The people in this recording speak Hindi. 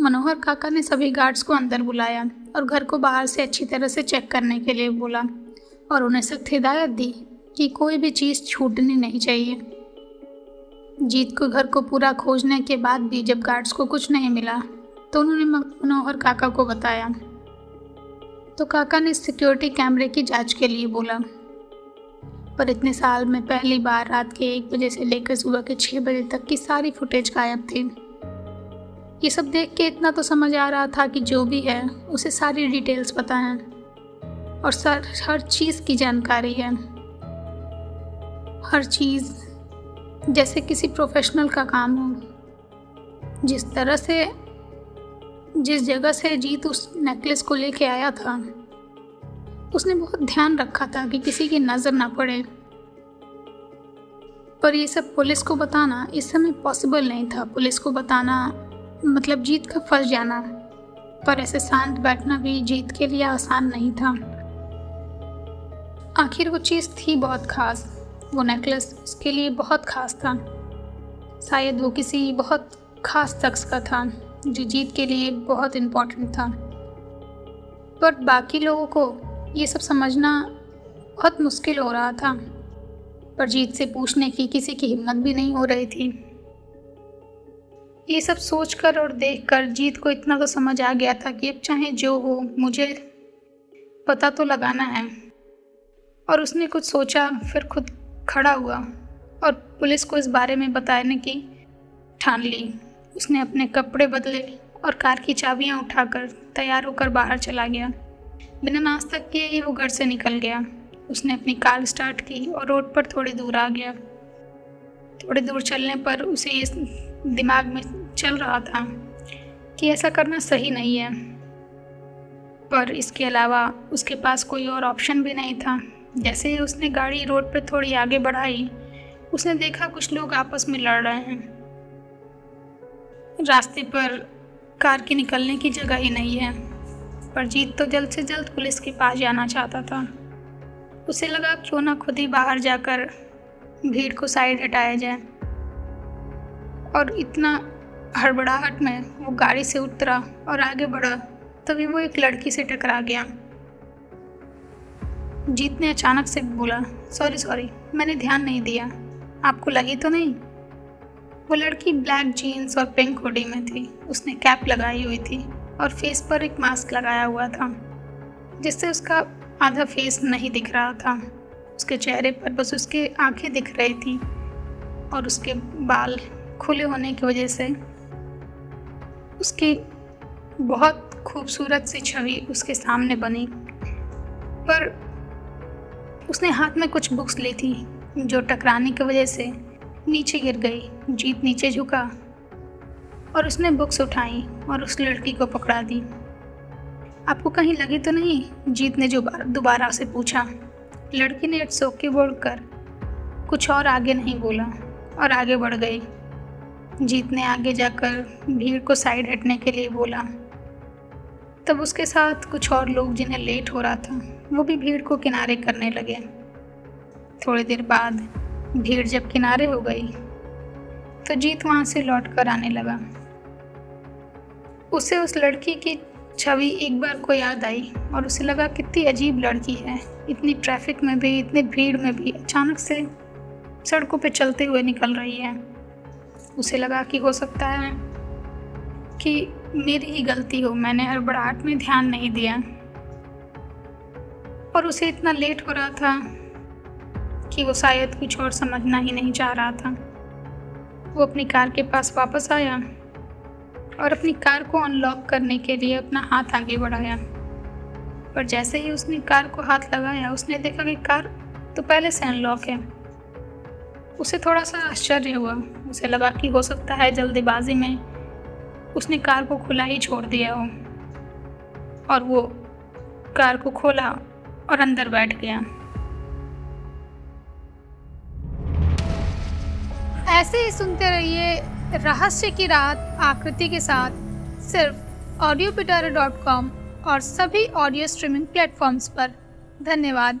मनोहर काका ने सभी गार्ड्स को अंदर बुलाया और घर को बाहर से अच्छी तरह से चेक करने के लिए बोला और उन्हें सख्त हिदायत दी कि कोई भी चीज़ छूटनी नहीं चाहिए। जीत को घर को पूरा खोजने के बाद भी जब गार्ड्स को कुछ नहीं मिला तो उन्होंने मनोहर काका को बताया। तो काका ने सिक्योरिटी कैमरे की जाँच के लिए बोला। पर इतने साल में पहली बार रात के एक बजे से लेकर सुबह के छः बजे तक की सारी फुटेज गायब थी। ये सब देख के इतना तो समझ आ रहा था कि जो भी है, उसे सारी डिटेल्स पता हैं। और सर, हर चीज़ की जानकारी है। हर चीज़, जैसे किसी प्रोफेशनल का काम हो। जिस तरह से, जिस जगह से जीत उस नेकलेस को लेके आया था, उसने बहुत ध्यान रखा था कि किसी की नज़र ना पड़े। पर ये सब पुलिस को बताना इस समय पॉसिबल नहीं था। पुलिस को बताना मतलब जीत का फंस जाना पर ऐसे शांत बैठना भी जीत के लिए आसान नहीं था। आखिर वो चीज़ थी बहुत खास। वो नेकलेस उसके लिए बहुत खास था। शायद वो किसी बहुत खास शख्स का था, जो जीत के लिए बहुत इम्पोर्टेंट था। पर बाकी लोगों को ये सब समझना बहुत मुश्किल हो रहा था। पर जीत से पूछने की किसी की हिम्मत भी नहीं हो रही थी। ये सब सोच कर और देख कर जीत को इतना तो समझ आ गया था कि अब चाहे जो हो, मुझे पता तो लगाना है। और उसने कुछ सोचा, फिर खुद खड़ा हुआ और पुलिस को इस बारे में बताने की ठान ली। उसने अपने कपड़े बदले और कार की चाबियाँ उठाकर तैयार होकर बाहर चला गया। बिना नाश्ता किए ही वो घर से निकल गया। उसने अपनी कार स्टार्ट की और रोड पर थोड़ी दूर आ गया। थोड़ी दूर चलने पर उसे ये दिमाग में चल रहा था कि ऐसा करना सही नहीं है। पर इसके अलावा उसके पास कोई और ऑप्शन भी नहीं था। जैसे ही उसने गाड़ी रोड पर थोड़ी आगे बढ़ाई, उसने देखा कुछ लोग आपस में लड़ रहे हैं। रास्ते पर कार के निकलने की जगह ही नहीं है, पर जीत तो जल्द से जल्द पुलिस के पास जाना चाहता था। उसे लगा क्यों ना खुद ही बाहर जाकर भीड़ को साइड हटाया जाए। और इतना हड़बड़ाहट में वो गाड़ी से उतरा और आगे बढ़ा, तभी वो एक लड़की से टकरा गया। जीत ने अचानक से बोला सॉरी सॉरी मैंने ध्यान नहीं दिया। आपको लगी तो नहीं? वो लड़की ब्लैक जीन्स और पिंक हुडी में थी। उसने कैप लगाई हुई थी और फेस पर एक मास्क लगाया हुआ था, जिससे उसका आधा फेस नहीं दिख रहा था। उसके चेहरे पर बस उसके आँखें दिख रही थी और उसके बाल खुले होने की वजह से उसकी बहुत खूबसूरत सी छवि उसके सामने बनी। पर उसने हाथ में कुछ बुक्स ली थी, जो टकराने की वजह से नीचे गिर गई, जीत नीचे झुका। और उसने बुक्स उठाई और उस लड़की को पकड़ा दी। आपको कहीं लगी तो नहीं? जीत ने जो दोबारा से पूछा। लड़की ने इट्स ओके बोलकर कुछ और आगे नहीं बोला और आगे बढ़ गई। जीत ने आगे जाकर भीड़ को साइड हटने के लिए बोला। तब उसके साथ कुछ और लोग जिन्हें लेट हो रहा था, वो भी भीड़ को किनारे करने लगे। थोड़ी देर बाद भीड़ जब किनारे हो गई तो जीत वहाँ से लौट कर आने लगा। उसे उस लड़की की छवि एक बार को याद आई और उसे लगा कितनी अजीब लड़की है। इतनी ट्रैफ़िक में भी, इतनी भीड़ में भी अचानक से सड़कों पे चलते हुए निकल रही है। उसे लगा कि हो सकता है कि मेरी ही गलती हो। मैंने हड़बड़ाहट में ध्यान नहीं दिया। और उसे इतना लेट हो रहा था कि वो शायद कुछ और समझना ही नहीं चाह रहा था। वो अपनी कार के पास वापस आया और अपनी कार को अनलॉक करने के लिए अपना हाथ आगे बढ़ाया। पर जैसे ही उसने कार को हाथ लगाया, उसने देखा कि कार तो पहले से अनलॉक है। उसे थोड़ा सा आश्चर्य हुआ। उसे लगा कि हो सकता है जल्दीबाजी में उसने कार को खुला ही छोड़ दिया हो। और वो कार को खोला और अंदर बैठ गया। ऐसे ही सुनते रहिए रहस्य की रात आकृति के साथ सिर्फ़ ऑडियो डॉट कॉम और सभी ऑडियो स्ट्रीमिंग प्लेटफॉर्म्स पर। धन्यवाद।